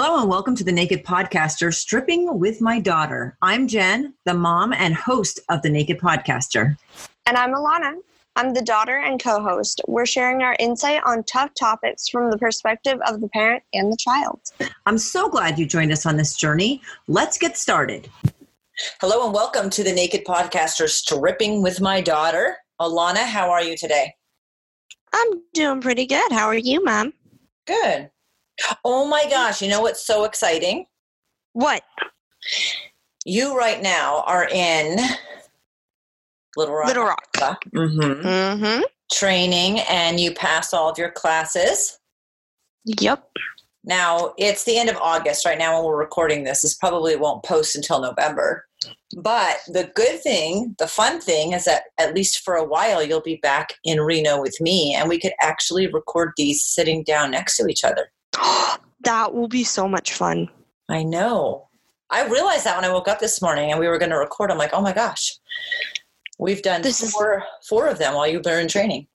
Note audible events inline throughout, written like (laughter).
Hello and welcome to the Naked Podcaster, Stripping with My Daughter. I'm Jen, the mom and host of the Naked Podcaster. And I'm Alana. I'm the daughter and co host. We're sharing our insight on tough topics from the perspective of the parent and the child. I'm so glad you joined us on this journey. Let's get started. Hello and welcome to the Naked Podcaster, Stripping with My Daughter. Alana, how are you today? I'm doing pretty good. How are you, Mom? Good. Oh my gosh, you know what's so exciting? What? You right now are in Little Rock. Little Rock. Mm-hmm. Mm-hmm. Training, and you pass all of your classes. Yep. Now, it's the end of August right now when we're recording this. This probably won't post until November. But the good thing, the fun thing is that at least for a while, you'll be back in Reno with me, and we could actually record these sitting down next to each other. (gasps) that will be so much fun. I know. I realized that when I woke up this morning and we were going to record. I'm like, oh my gosh, we've done This four, four of them while you were in training.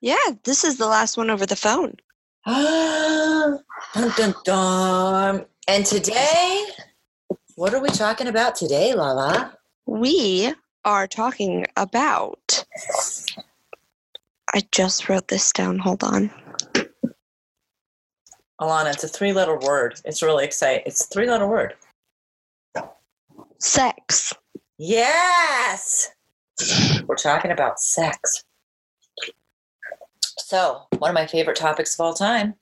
Yeah, this is the last one over the phone. (gasps) dun, dun, dun. And today, what are we talking about today, Lala? We are talking about. I just wrote this down. Hold on. Alana, it's a three letter word. It's really exciting. It's a three letter word. Sex. Yes! We're talking about sex. So, one of my favorite topics of all time.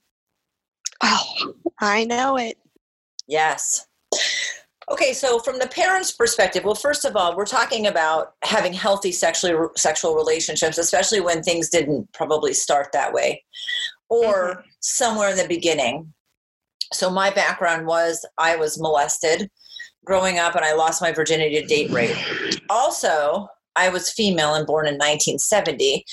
Oh, I know it. Yes. Okay, so from the parents' perspective, well, first of all, we're talking about having healthy sexually sexual relationships, especially when things didn't probably start that way, or Mhm. somewhere in the beginning. So my background was I was molested growing up, and I lost my virginity to date rape. Also, I was female and born in 1970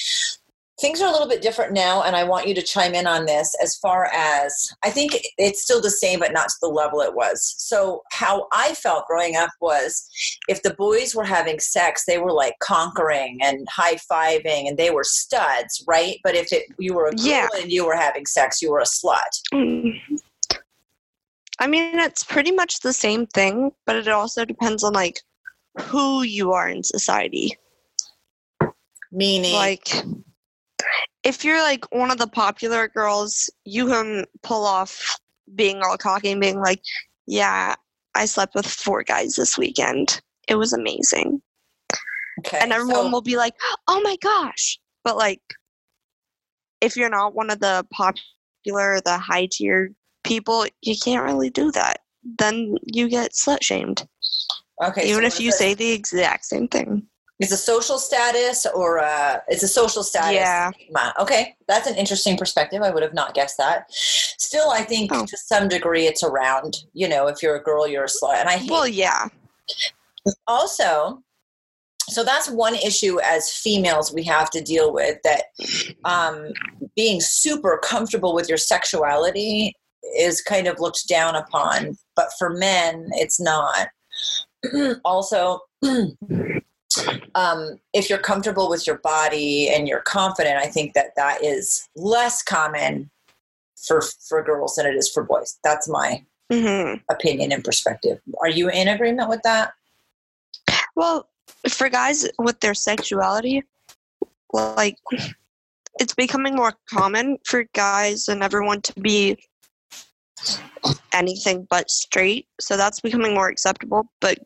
things are a little bit different now and i want you to chime in on this as far as i think it's still the same but not to the level it was so how i felt growing up was if the boys were having sex they were like conquering and high-fiving and they were studs right but if it you were a girl Yeah. and you were having sex you were a slut Mm. I mean, it's pretty much the same thing, but it also depends on like who you are in society. meaning Like, if you're like one of the popular girls, you can pull off being all cocky and being like, "Yeah, I slept with four guys this weekend. It was amazing," okay and everyone so- will be like, "Oh my gosh!" But like, if you're not one of the popular, the high tier people, you can't really do that. Then you get slut shamed, okay even so if you say the exact same thing. It's a social status or a, it's a social status Yeah. stigma. okay that's an interesting perspective i would have not guessed that still i think Oh. to some degree it's around you know if you're a girl you're a slut and i hate Well, yeah, also so that's one issue as females we have to deal with that um, being super comfortable with your sexuality is kind of looked down upon but for men it's not (clears throat) also (clears throat) um, if you're comfortable with your body and you're confident i think that that is less common for for girls than it is for boys that's my hmm opinion and perspective are you in agreement with that Well, for guys with their sexuality, like it's becoming more common for guys and everyone to be anything but straight. So that's becoming more acceptable. But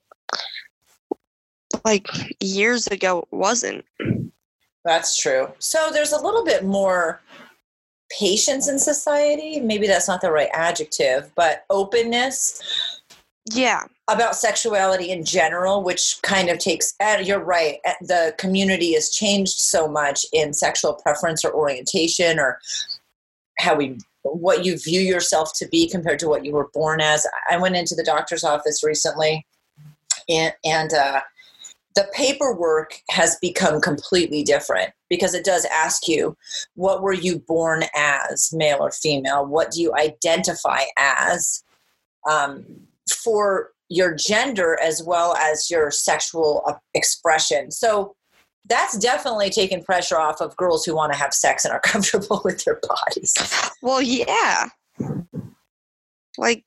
like years ago, it wasn't. That's true. So there's a little bit more patience in society. Maybe that's not the right adjective, but openness Yeah. about sexuality in general, which kind of takes, and you're right, eh, the community has changed so much in sexual preference or orientation or how we what you view yourself to be compared to what you were born as. I went into the doctor's office recently and, and uh, the paperwork has become completely different because it does ask you what were you born as male or female? What do you identify as um, for your gender as well as your sexual uh, expression? So that's definitely taking pressure off of girls who want to have sex and are (laughs) comfortable with their bodies. Well, yeah. like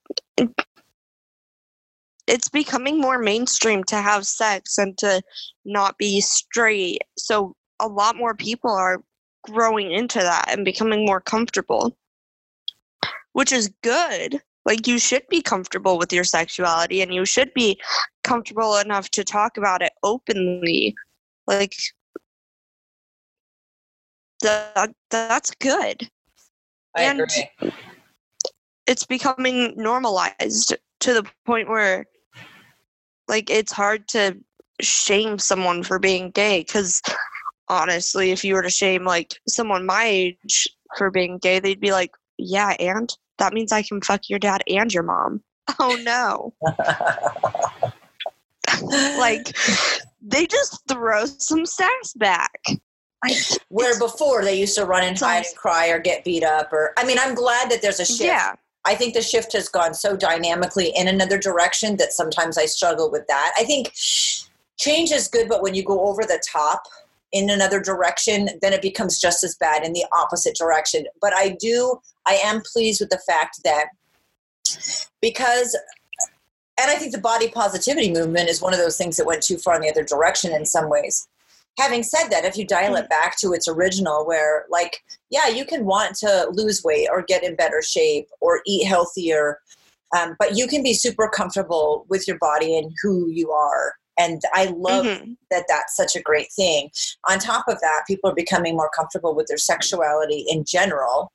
it's becoming more mainstream to have sex and to not be straight. So a lot more people are growing into that and becoming more comfortable, which is good. Like, you should be comfortable with your sexuality and you should be comfortable enough to talk about it openly. Like, that, that's good. I and agree. it's becoming normalized to the point where like it's hard to shame someone for being gay because honestly if you were to shame like someone my age for being gay they'd be like yeah and? That means i can fuck your dad and your mom. (laughs) Oh no. (laughs) Like they just throw some sass back. I, Where before they used to run and hide and cry or get beat up, or I mean, I'm glad that there's a shift. yeah I think the shift has gone so dynamically in another direction that sometimes I struggle with that. I think change is good, but when you go over the top in another direction, then it becomes just as bad in the opposite direction. But I do, I am pleased with the fact that because, and I think the body positivity movement is one of those things that went too far in the other direction in some ways. Having said that, if you dial it back to its original, where like, yeah, you can want to lose weight or get in better shape or eat healthier, um, but you can be super comfortable with your body and who you are. And I love Mhm. that that's such a great thing. On top of that, people are becoming more comfortable with their sexuality in general.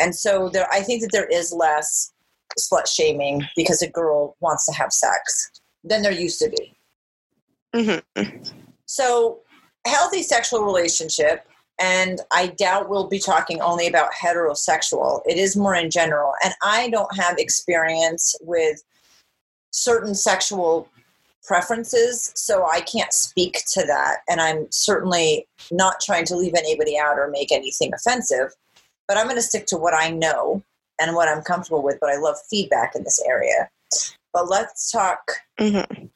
And so there I think that there is less slut shaming because a girl wants to have sex than there used to be. Mhm. So, healthy sexual relationship, and I doubt we'll be talking only about heterosexual. It is more in general. And I don't have experience with certain sexual preferences, so I can't speak to that. And I'm certainly not trying to leave anybody out or make anything offensive, but I'm going to stick to what I know and what I'm comfortable with. But I love feedback in this area. But let's talk Mhm.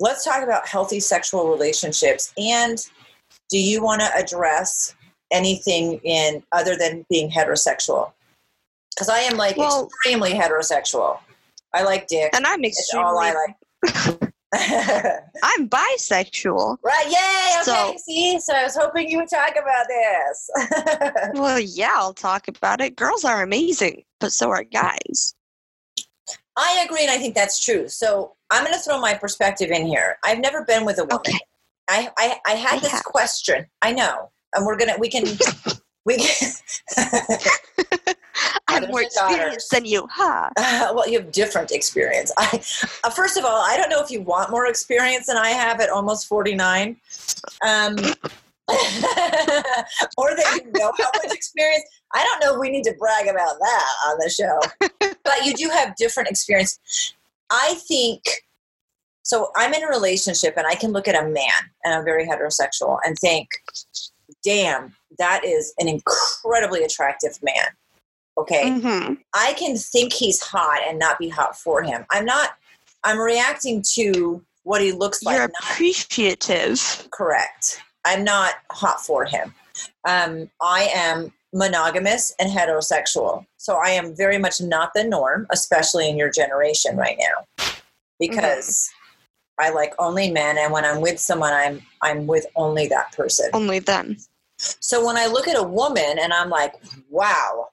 Let's talk about healthy sexual relationships. And do you want to address anything in other than being heterosexual? Because i am like Well- extremely heterosexual. I like dick. And i'm it's all i like. (laughs) I'm bisexual. Right yay okay So- see so i was hoping you would talk about this. (laughs) Well, yeah, I'll talk about it. Girls are amazing, but so are guys. I agree and i think that's true so i'm going to throw my perspective in here i've never been with a woman Okay. I, I, I had I this have. question. I know. And we're gonna we can we can (laughs) (laughs) I have more experience than you, huh? (laughs) well, you have different experience. I, uh, first of all, I don't know if you want more experience than I have at almost 49. Um, (laughs) or they that you know how much experience. I don't know if we need to brag about that on the show. (laughs) but you do have different experience. I think so. I'm in a relationship and I can look at a man, and I'm very heterosexual, and think, damn, that is an incredibly attractive man. Okay. hmm I can think he's hot and not be hot for him. I'm not. I'm reacting to what he looks like. You're not appreciative. correct. I'm not hot for him. Um, I am monogamous and heterosexual, so I am very much not the norm, especially in your generation right now, because I like only men, and when I'm with someone, I'm I'm with only that person. Only them. So when I look at a woman and I'm like, wow,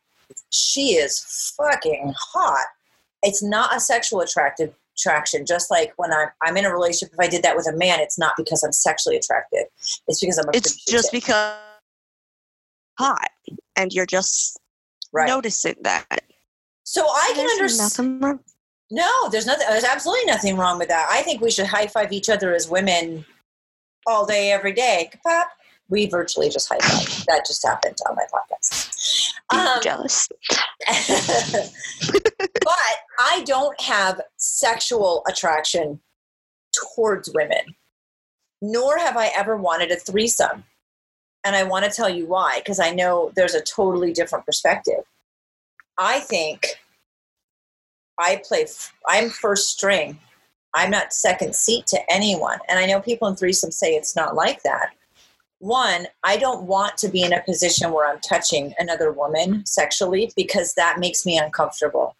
she is fucking hot. It's not a sexual attractive attraction. Just like when I'm I'm in a relationship, if I did that with a man, it's not because I'm sexually attracted. It's because I'm It's just because hot, and you're just right. noticing that. so I can understand. No, there's nothing. There's absolutely nothing wrong with that. I think we should high five each other as women all day, every day. Pop. We virtually just high five. That just happened on my podcast. I'm Um, jealous. (laughs) (laughs) but I don't have sexual attraction towards women, nor have I ever wanted a threesome. And I want to tell you why, because I know there's a totally different perspective. I think I play, I'm first string. I'm not second seat to anyone. And I know people in threesome say it's not like that. One, I don't want to be in a position where I'm touching another woman sexually because that makes me uncomfortable.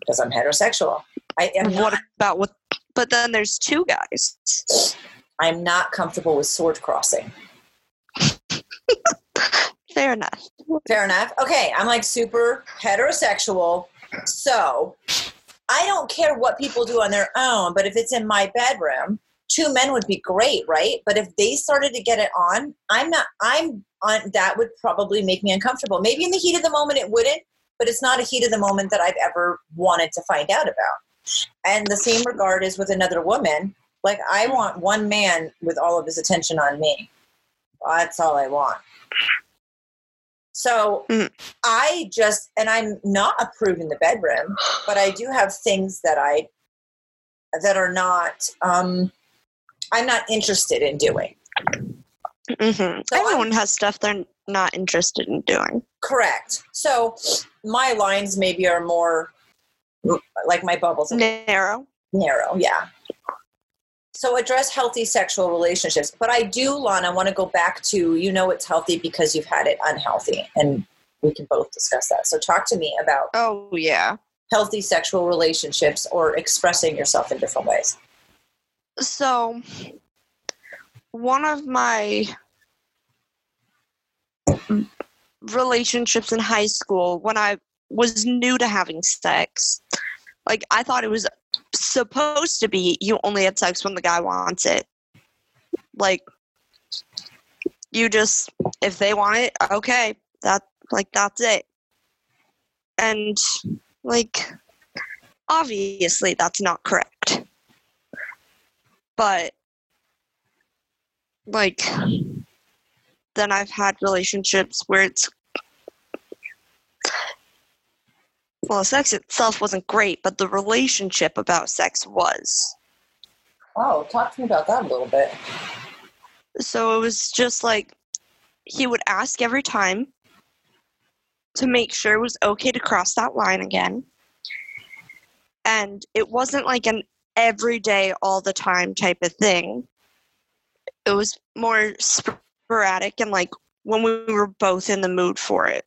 Because I'm heterosexual. I am what not, about what? But then there's two guys. I'm not comfortable with sword crossing. (laughs) Fair enough. Fair enough. Okay, I'm like super heterosexual. So I don't care what people do on their own, but if it's in my bedroom, two men would be great, right? But if they started to get it on, I'm not, I'm on, that would probably make me uncomfortable. Maybe in the heat of the moment it wouldn't, but it's not a heat of the moment that I've ever wanted to find out about. And the same regard is with another woman. Like, I want one man with all of his attention on me. That's all I want. So Mm. I just, and I'm not a prude in the bedroom, but I do have things that I, that are not, um, I'm not interested in doing. hmm So I'm- Everyone has stuff they're not interested in doing. Correct. So my lines maybe are more like my bubbles Narrow. narrow. Yeah. So address healthy sexual relationships. But I do, Lana, want to go back to you know it's healthy because you've had it unhealthy. And we can both discuss that. So talk to me about Oh yeah. healthy sexual relationships or expressing yourself in different ways. So one of my relationships in high school when I was new to having sex, like I thought it was supposed to be you only had sex when the guy wants it. Like you just if they want it, okay, that like that's it. And like obviously that's not correct. But like then I've had relationships where it's well, sex itself wasn't great, but the relationship about sex was. Oh, talk to me about that a little bit. So it was just like he would ask every time to make sure it was okay to cross that line again. And it wasn't like an everyday, all the time type of thing. It was more sporadic and like when we were both in the mood for it.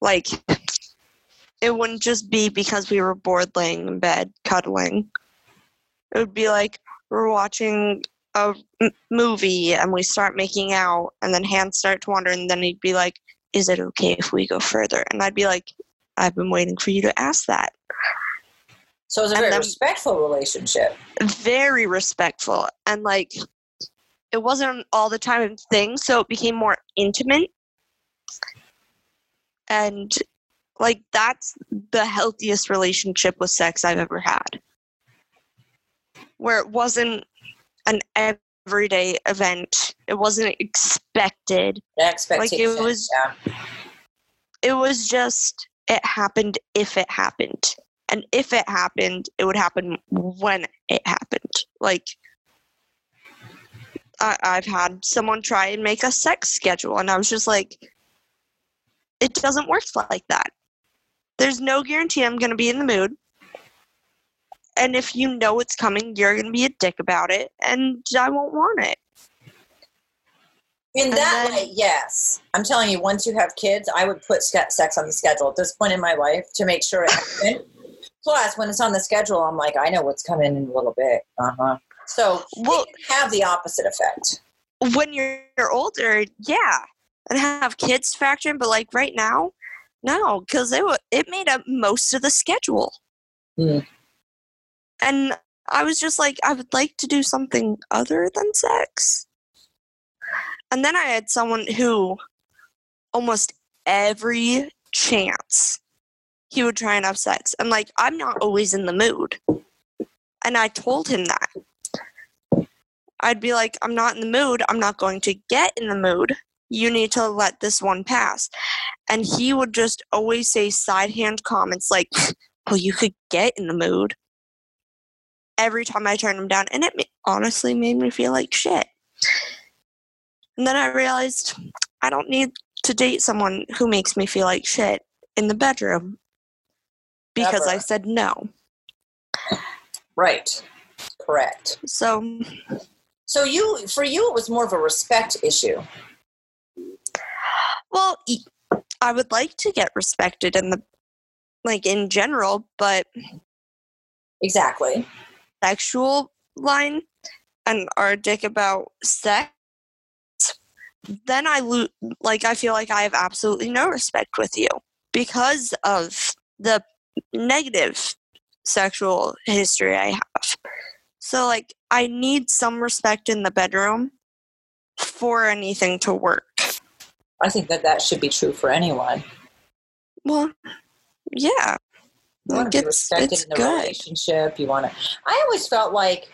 Like, it wouldn't just be because we were bored laying in bed cuddling. It would be like we're watching a m- movie and we start making out and then hands start to wander and then he'd be like is it okay if we go further and i'd be like i've been waiting for you to ask that So it was a And very then- respectful relationship. very respectful and like it wasn't all the time thing so it became more intimate and like that's the healthiest relationship with sex i've ever had where it wasn't an everyday event it wasn't expected Expectation. Like it was- yeah. it was just it happened if it happened and if it happened it would happen when it happened like I, i've had someone try and make a sex schedule and i was just like it doesn't work like that there's no guarantee i'm going to be in the mood and if you know it's coming you're going to be a dick about it and i won't want it In that then- way, yes. I'm telling you, once you have kids, I would put sex on the schedule at this point in my life to make sure it happened. Plus, when it's on the schedule, I'm like, I know what's coming in a little bit. Uh huh. So well have the opposite effect. when you're older, yeah, and have kids factor in, but like right now, no, because it it made up most of the schedule. Hmm. And I was just like, I would like to do something other than sex. And then I had someone who almost every chance he would try and have sex. And like, I'm not always in the mood. And I told him that. I'd be like, I'm not in the mood. I'm not going to get in the mood. You need to let this one pass. And he would just always say side hand comments like, (laughs) well, you could get in the mood every time I turned him down. And it honestly made me feel like shit. And then I realized I don't need to date someone who makes me feel like shit in the bedroom because I said no. Right. Correct. So So you, for you, it was more of a respect issue. Well, I would like to get respected in the like in general, but exactly sexual line and are a dick about sex, then I lo- like I feel like I have absolutely no respect with you because of the negative sexual history I have. So like I need some respect in the bedroom for anything to work. I think that that should be true for anyone. Well, yeah. You want Like, to be respected in the good. relationship. You want to. I always felt like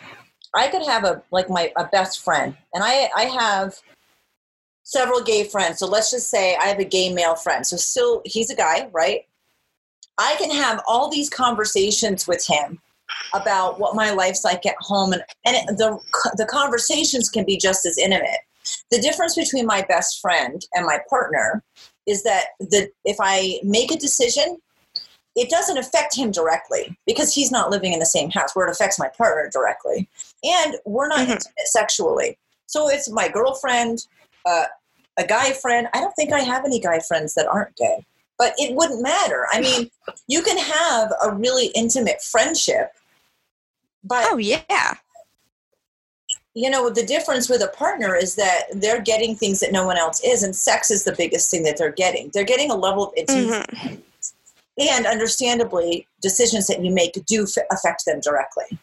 I could have a like my a best friend, and I I have several gay friends. So let's just say I have a gay male friend. So still, he's a guy, right? I can have all these conversations with him about what my life's like at home, and and it, the the conversations can be just as intimate. The difference between my best friend and my partner is that the if I make a decision it doesn't affect him directly because he's not living in the same house where it affects my partner directly. And we're not Mhm. intimate sexually. So it's my girlfriend uh, a guy friend. I don't think i have any guy friends that aren't gay. But it wouldn't matter. I mean (laughs) you can have a really intimate friendship but Oh yeah. you know the difference with a partner is that they're getting things that no one else is and sex is the biggest thing that they're getting they're getting a level of intimacy Mhm. and understandably decisions that you make do f- affect them directly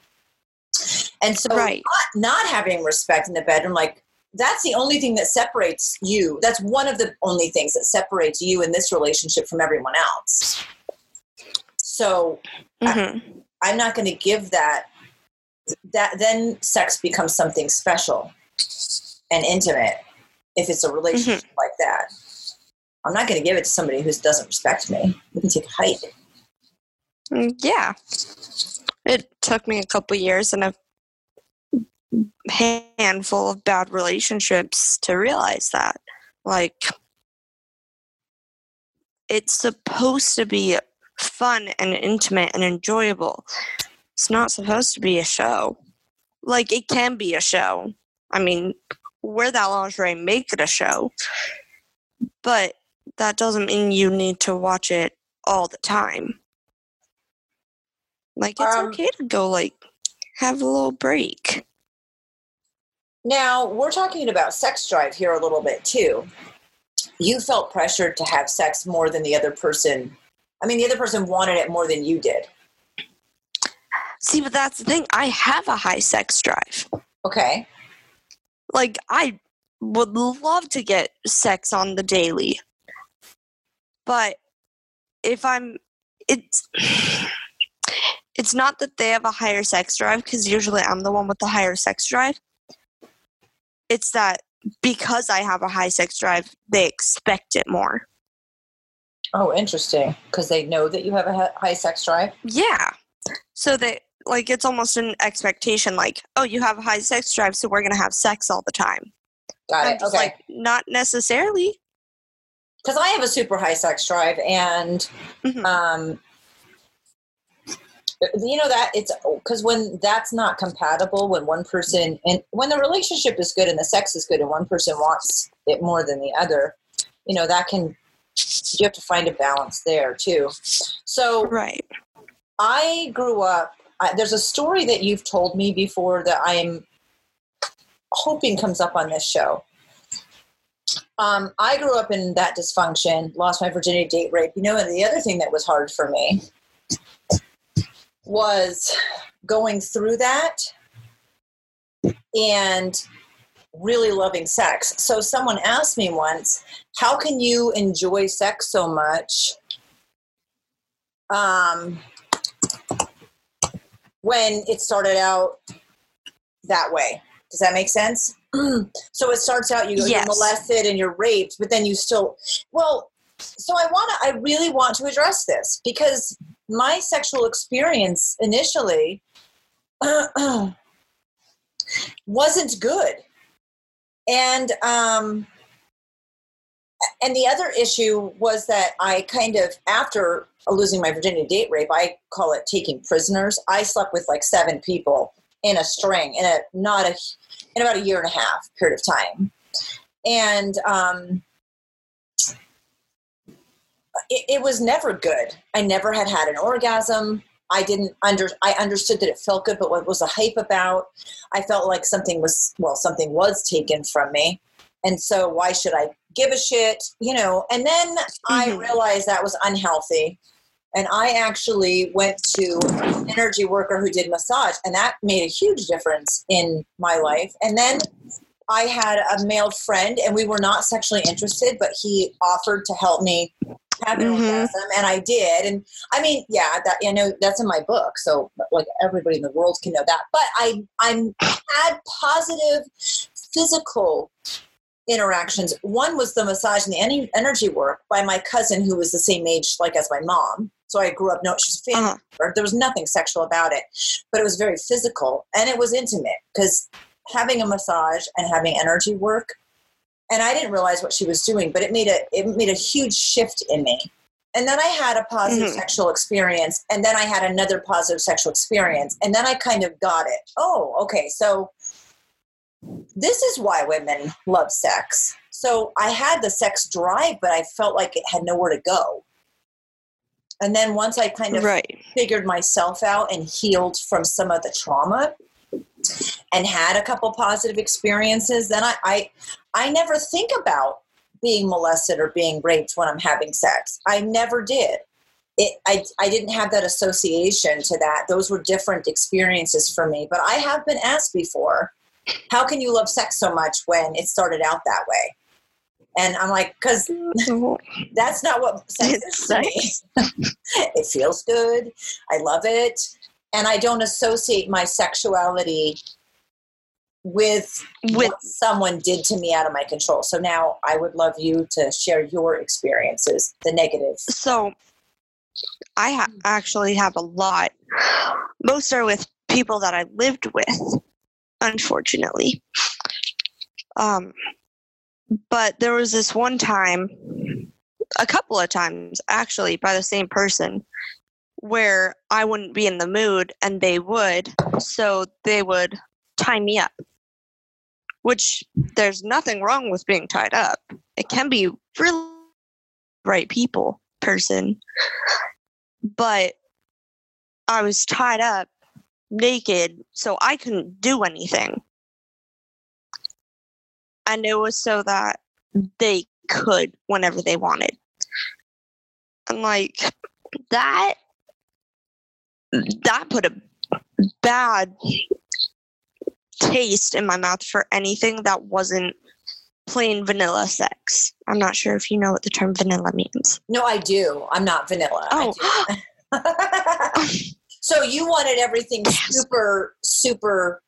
and so Right. not, not having respect in the bedroom like that's the only thing that separates you that's one of the only things that separates you in this relationship from everyone else so Mhm. i'm not going to give that that then sex becomes something special and intimate if it's a relationship like that i'm not going to give it to somebody who doesn't respect me we can take a hike Mm, Yeah. It took me a couple years and a handful of bad relationships to realize that. Like, it's supposed to be fun and intimate and enjoyable. It's not supposed to be a show. Like, it can be a show. I mean, wear that lingerie, make it a show. But that doesn't mean you need to watch it all the time. Like it's Um, okay to go like have a little break. Now, we're talking about sex drive here a little bit too. You felt pressured to have sex more than the other person. I mean, the other person wanted it more than you did. See, but that's the thing. I have a high sex drive. Okay. Like I would love to get sex on the daily. But if I'm it's it's not that they have a higher sex drive because usually I'm the one with the higher sex drive. It's that because I have a high sex drive, they expect it more. Oh, interesting. Because they know that you have a high sex drive. Yeah. So that like it's almost an expectation like, oh, you have a high sex drive, so we're gonna have sex all the time. Got it. Okay. like, not necessarily. Because I have a super high sex drive, and Mhm. um, you know that it's because when that's not compatible, when one person and when the relationship is good and the sex is good, and one person wants it more than the other, you know that can you have to find a balance there too. So Right. I grew up. I, there's a story that you've told me before that I'm hoping comes up on this show. Um, I grew up in that dysfunction, lost my virginity, date rape. You know, and the other thing that was hard for me was going through that and really loving sex. So someone asked me once, "How can you enjoy sex so much?" Um, when it started out that way. Does that make sense? (clears throat) so it starts out you, you're molested and you're raped, but then you still well. So I want to. I really want to address this because my sexual experience initially (clears throat) wasn't good, and um, and the other issue was that I kind of after losing my virginity date rape, I call it taking prisoners. I slept with like seven people in a string in a not a in about a year and a half period of time, and um, it, it was never good. I never had had an orgasm. I didn't under I understood that it felt good, but what was the hype about? I felt like something was well, something was taken from me. And so why should I give a shit? You know, and then I Mhm. realized that was unhealthy. And I actually went to an energy worker who did massage, and that made a huge difference in my life. And then I had a male friend, and we were not sexually interested, but he offered to help me have an Mhm. orgasm, and I did. And I mean, yeah, that you know that's in my book, so like everybody in the world can know that. But I I'm had positive physical interactions. One was the massage and the energy work by my cousin, who was the same age like as my mom. So I grew up. No, she's a family. Uh-huh. There was nothing sexual about it, but it was very physical and it was intimate because having a massage and having energy work. And I didn't realize what she was doing, but it made a it made a huge shift in me. And then I had a positive Mhm. sexual experience, and then I had another positive sexual experience, and then I kind of got it. Oh, okay, so this is why women love sex. So I had the sex drive, but I felt like it had nowhere to go. And then once I kind of Right. figured myself out and healed from some of the trauma and had a couple positive experiences, then I, I I never think about being molested or being raped when I'm having sex. I never did. It, I, I didn't have that association to that. Those were different experiences for me. But I have been asked before, how can you love sex so much when it started out that way? And I'm like, because (laughs) that's not what sex It's is to me. (laughs) it feels good. I love it. And I don't associate my sexuality with With what someone did to me out of my control. So now I would love you to share your experiences, the negatives. so I ha- actually have a lot. Most are with people that I lived with, unfortunately. Um, but there was this one time, a couple of times actually, by the same person, where I wouldn't be in the mood and they would. So they would tie me up, which there's nothing wrong with being tied up. It can be really right people, person. But I was tied up naked, so I couldn't do anything. And it was so that they could whenever they wanted. And like that that put a bad taste in my mouth for anything that wasn't plain vanilla sex. I'm not sure if you know what the term vanilla means. No, I do. I'm not vanilla. I Oh, do. (gasps) (laughs) so you wanted everything super, super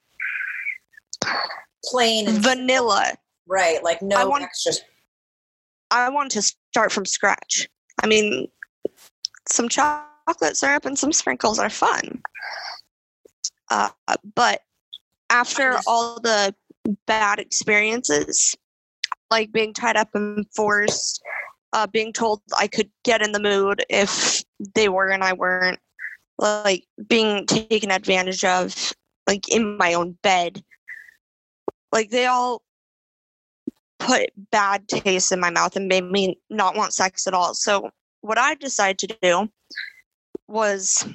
plain and vanilla. right, like no I want- extras. I want to start from scratch. I mean, some chocolate syrup and some sprinkles are fun. Uh, but after all the bad experiences, like being tied up and forced, uh, being told I could get in the mood if they were and I weren't, like being taken advantage of, like in my own bed, like they all put bad taste in my mouth and made me not want sex at all. So what I decided to do was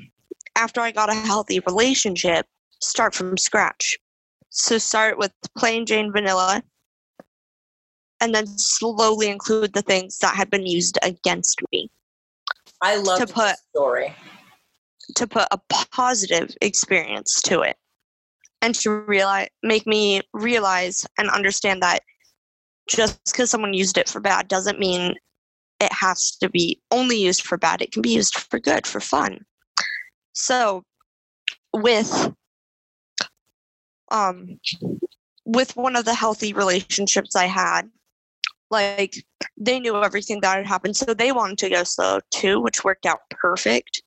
after I got a healthy relationship, start from scratch. So start with plain Jane vanilla and then slowly include the things that had been used against me I love to put- story. To put a positive experience to it and to realize make me realize and understand that just because someone used it for bad doesn't mean it has to be only used for bad. It can be used for good for fun. So with um with one of the healthy relationships i had like they knew everything that had happened so they wanted to go slow too which worked out perfect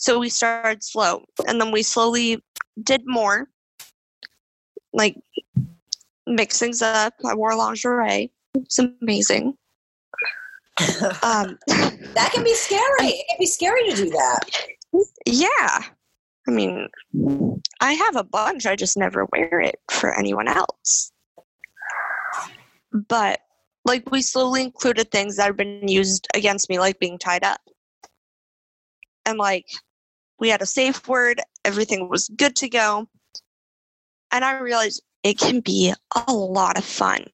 so we started slow and then we slowly did more. Like mix things up. I wore lingerie. It's amazing. (laughs) Um that can be scary. It can be scary to do that. yeah. I mean i have a bunch. I just never wear it for anyone else. But like we slowly included things that have been used against me, like being tied up. And like we had a safe word, everything was good to go. And I realized it can be a lot of fun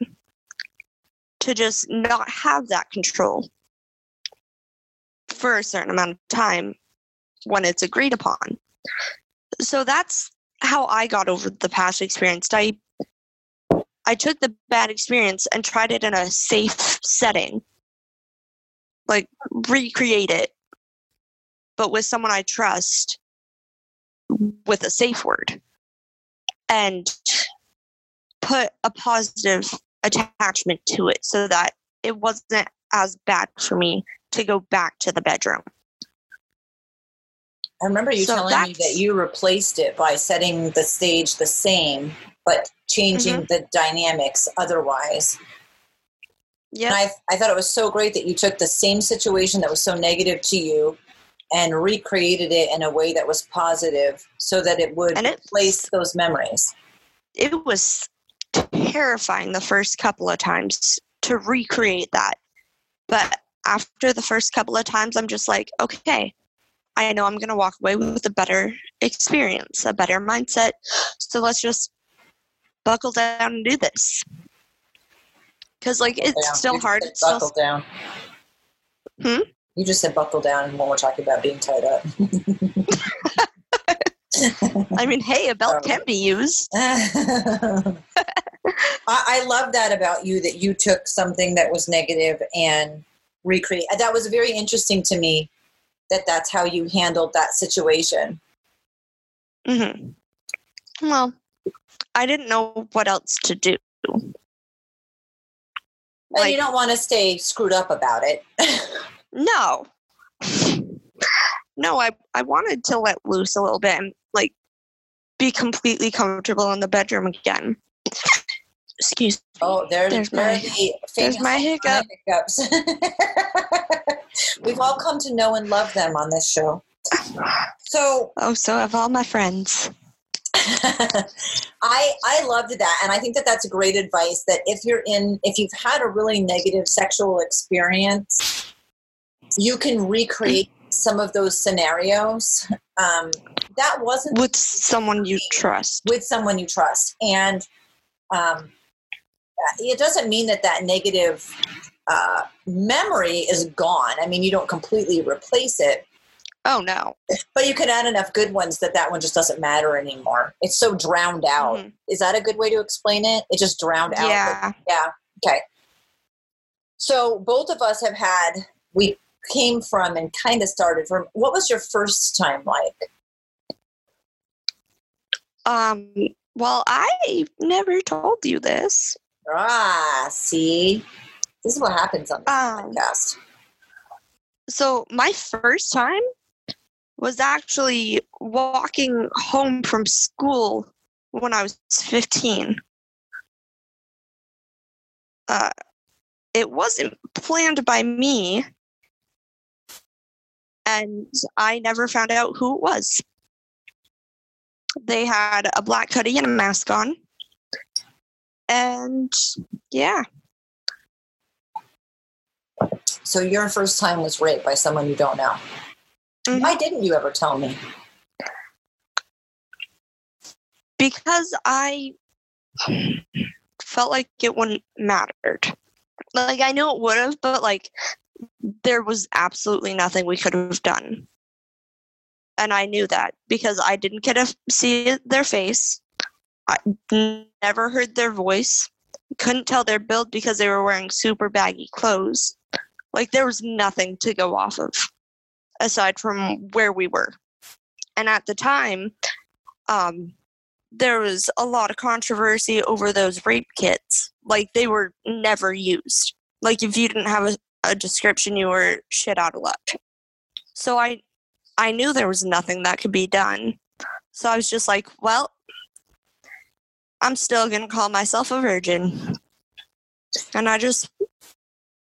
to just not have that control for a certain amount of time when it's agreed upon. So that's how I got over the past experience. I I took the bad experience and tried it in a safe setting. Like recreate it, but with someone I trust with a safe word. And put a positive attachment to it so that it wasn't as bad for me to go back to the bedroom. I remember you So telling me that you replaced it by setting the stage the same, but changing Mm-hmm. the dynamics otherwise. Yeah. I, I thought it was so great that you took the same situation that was so negative to you and recreated it in a way that was positive so that it would And it- replace those memories. it was terrifying the first couple of times to recreate that. But after the first couple of times, I'm just like, okay, I know I'm going to walk away with a better experience, a better mindset. So let's just buckle down and do this. Because, like, it's Yeah, still hard. It's still, buckle down. Hmm? You just said buckle down and when we're talking about being tied up. (laughs) I mean, hey, a belt Oh. can be used. (laughs) I, I love that about you that you took something that was negative and recreate. That was very interesting to me that that's how you handled that situation. hmm Well, I didn't know what else to do. and Like- you don't want to stay screwed up about it. (laughs) No. No, I, I wanted to let loose a little bit and like be completely comfortable in the bedroom again. Excuse me. oh, there, There's my- the there's my hiccup. hiccups. (laughs) We've all come to know and love them on this show. So Oh, so have all my friends. (laughs) I I loved that, and I think that that's great advice. That if you're in, if you've had a really negative sexual experience, you can recreate some of those scenarios. Um, that wasn't With someone you trust. with someone you trust, and um, it doesn't mean that that negative uh, memory is gone. I mean, you don't completely replace it, Oh, no. but you can add enough good ones that that one just doesn't matter anymore. It's so drowned out. Mhm. Is that a good way to explain it? It just drowned out. Yeah. Yeah. Okay. So both of us have had, we came from and kind of started from, what was your first time like? Um, well, I never told you this. Ah, see? This is what happens on this Um, podcast. So my first time was actually walking home from school when I was 15. Uh, it wasn't planned by me, and I never found out who it was. They had a black hoodie and a mask on, and yeah, So your first time was raped by someone you don't know. Mhm. Why didn't you ever tell me? because I felt like it wouldn't mattered. Like I know it would have, but like there was absolutely nothing we could have done. And I knew that because I didn't get to see their face. I never heard their voice. Couldn't tell their build because they were wearing super baggy clothes. Like there was nothing to go off of aside from where we were. And at the time, um, there was a lot of controversy over those rape kits. Like they were never used. Like if you didn't have a, a description, you were shit out of luck. So I, I knew there was nothing that could be done. So I was just like, well, I'm still gonna call myself a virgin. And I just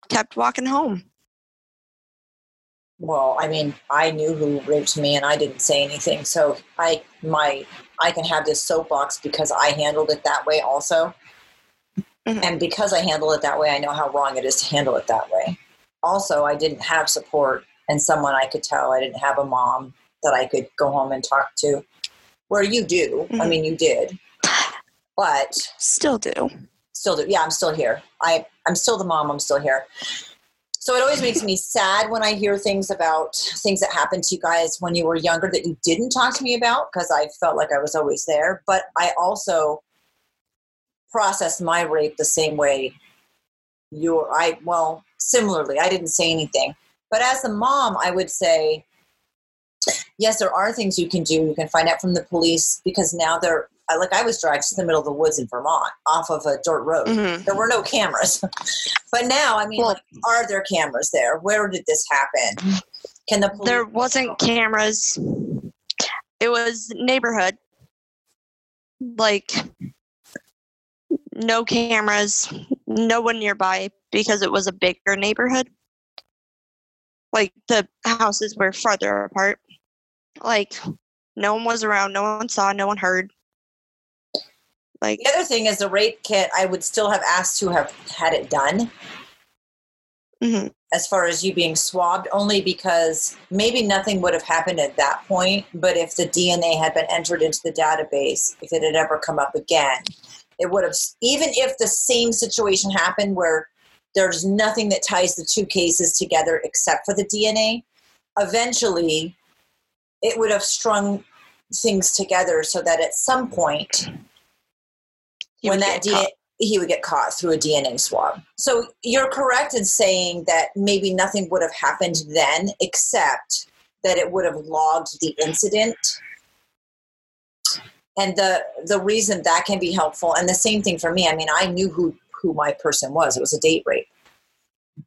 kept walking home. Well, I mean, I knew who raped me and I didn't say anything. So I my I can have this soapbox because I handled it that way also. Mm-hmm. And because I handle it that way, I know how wrong it is to handle it that way. Also, I didn't have support and someone I could tell. I didn't have a mom that I could go home and talk to. Where you do. Mm-hmm. I mean, you did. But still do. Still do. Yeah, I'm still here. I, I'm still the mom. I'm still here. So it always makes me sad when I hear things about things that happened to you guys when you were younger that you didn't talk to me about because I felt like I was always there. But I also processed my rape the same way you're I well, similarly, I didn't say anything. But as a mom, I would say yes, there are things you can do. You can find out from the police because now they're like I was dragged to the middle of the woods in Vermont off of a dirt road. Mm-hmm. There were no cameras. (laughs) but now, I mean, well, like, are there cameras there? Where did this happen? Can the police- There wasn't cameras. It was neighborhood. Like no cameras, no one nearby because it was a bigger neighborhood. Like the houses were farther apart. Like no one was around, no one saw, no one heard. Like the other thing is the rape kit. I would still have asked to have had it done. Mm-hmm. As far as you being swabbed, only because maybe nothing would have happened at that point. But if the DNA had been entered into the database, if it had ever come up again, it would have. Even if the same situation happened where there's nothing that ties the two cases together except for the DNA, eventually it would have strung things together so that at some point he when that DNA, he would get caught through a DNA swab. So you're correct in saying that maybe nothing would have happened then, except that it would have logged the incident. And the the reason that can be helpful, and the same thing for me. I mean, I knew who who my person was. It was a date rape,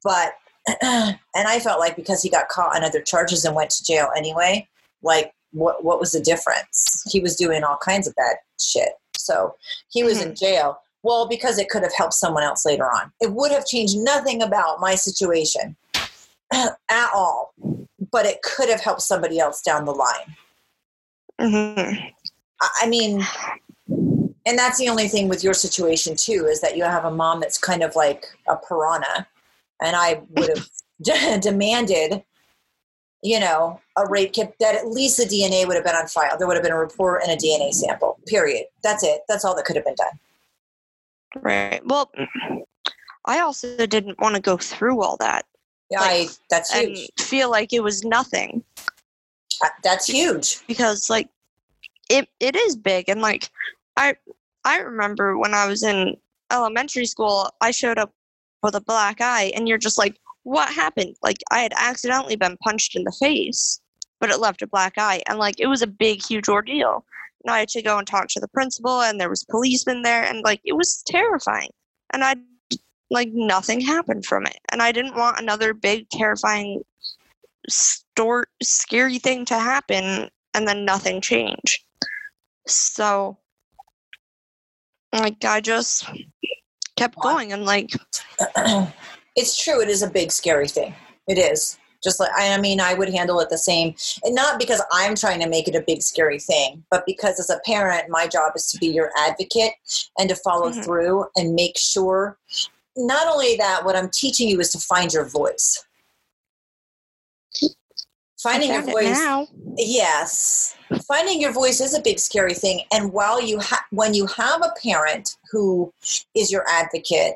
but (clears throat) and I felt like because he got caught on other charges and went to jail anyway, like what what was the difference? He was doing all kinds of bad shit. So he was mm-hmm. in jail. Well, because it could have helped someone else later on. It would have changed nothing about my situation (clears throat) at all, but it could have helped somebody else down the line. Mm-hmm. I mean, and that's the only thing with your situation too is that you have a mom that's kind of like a piranha, and I would have (laughs) demanded you know, a rape kit, that at least the DNA would have been on file. There would have been a report and a DNA sample, period. That's it. That's all that could have been done. Right. Well, I also didn't want to go through all that. Yeah, like, I, that's huge. And feel like it was nothing. Uh, that's huge. Because, like, it, it is big. And, like, I, I remember when I was in elementary school, I showed up with a black eye, and you're just like, what happened? Like I had accidentally been punched in the face, but it left a black eye, and like it was a big, huge ordeal. And I had to go and talk to the principal, and there was policemen there, and like it was terrifying. And I like nothing happened from it, and I didn't want another big, terrifying, store scary thing to happen, and then nothing change. So, like I just kept going, and like. (clears throat) it's true it is a big scary thing it is just like i mean i would handle it the same and not because i'm trying to make it a big scary thing but because as a parent my job is to be your advocate and to follow mm-hmm. through and make sure not only that what i'm teaching you is to find your voice finding your voice yes finding your voice is a big scary thing and while you ha- when you have a parent who is your advocate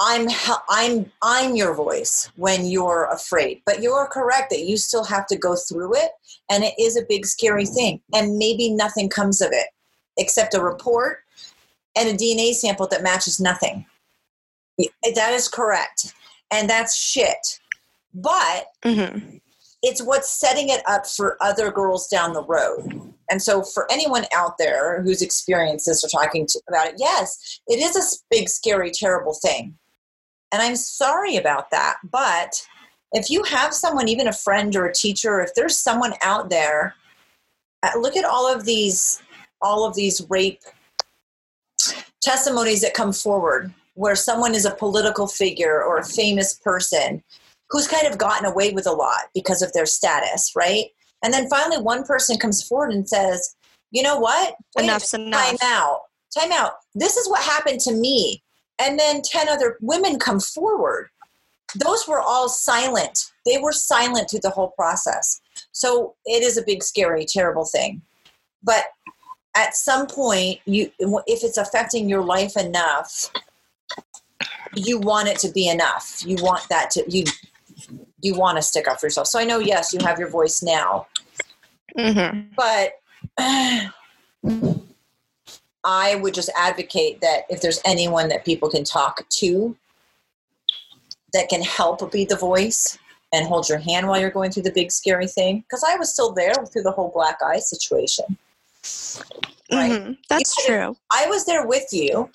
I'm I'm I'm your voice when you're afraid. But you're correct that you still have to go through it and it is a big scary thing and maybe nothing comes of it except a report and a DNA sample that matches nothing. That is correct. And that's shit. But mm-hmm. It's what's setting it up for other girls down the road. And so, for anyone out there who's experienced this or talking to, about it, yes, it is a big, scary, terrible thing. And I'm sorry about that. But if you have someone, even a friend or a teacher, if there's someone out there, uh, look at all of these, all of these rape testimonies that come forward where someone is a political figure or a famous person who's kind of gotten away with a lot because of their status, right? And then finally one person comes forward and says, you know what? Wait Enough's enough. Time out. Time out. This is what happened to me and then 10 other women come forward those were all silent they were silent through the whole process so it is a big scary terrible thing but at some point you if it's affecting your life enough you want it to be enough you want that to you you want to stick up for yourself so i know yes you have your voice now Mm-hmm. but (sighs) I would just advocate that if there's anyone that people can talk to that can help be the voice and hold your hand while you're going through the big scary thing, because I was still there through the whole black eye situation. Right. Mm-hmm. That's true. I was there with you.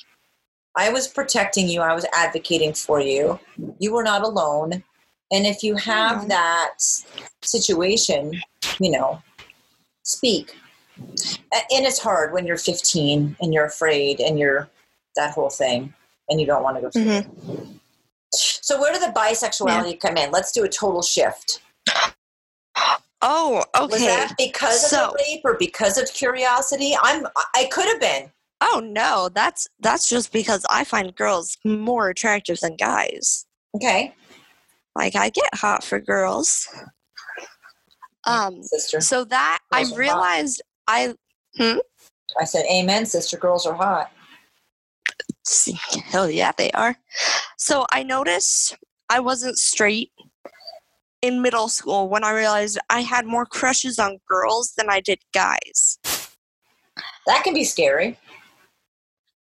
I was protecting you. I was advocating for you. You were not alone. And if you have Mhm. that situation, you know, speak. And it's hard when you're 15 and you're afraid and you're that whole thing and you don't want to go. Mhm. So, where did the bisexuality come in? Let's do a total shift. Oh, Was okay. that because of the rape or because of curiosity? I'm. I could have been. Oh no, that's that's just because I find girls more attractive than guys. Okay, Like I get hot for girls. Um sister. so that I Girls hot. realized I I said, "Amen, sister. Girls are hot." hell yeah they are. So I noticed I wasn't straight in middle school when I realized I had more crushes on girls than I did guys. That can be scary.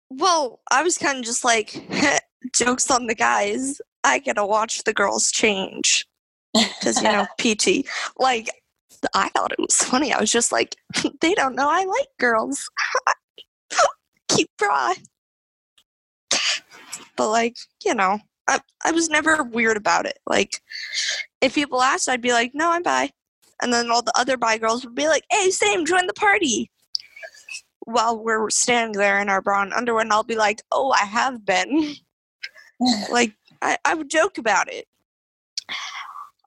Well, I was kind of just like, (laughs) jokes on the guys. I gotta watch the girls change. Because, you know, (laughs) PT. Like, I thought it was funny. I was just like, (laughs) they don't know I like girls. (laughs) Keep bra. But, like, you know, I, I was never weird about it. Like, if people asked, I'd be like, no, I'm bi. And then all the other bi girls would be like, hey, same, join the party while we're standing there in our bra and underwear, and I'll be like, "Oh, I have been." like I, I would joke about it.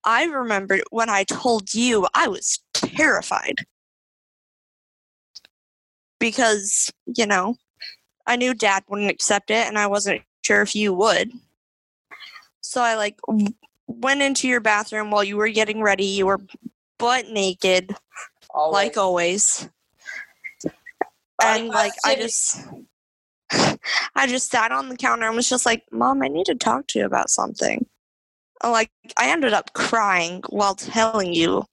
I remember when I told you, I was terrified because you know I knew Dad wouldn't accept it, and I wasn't sure if you would. So I like went into your bathroom while you were getting ready. You were butt naked, Always. like always Body and like I just (laughs) I just sat on the counter and was just like, "Mom, I need to talk to you about something." And like I ended up crying while telling you.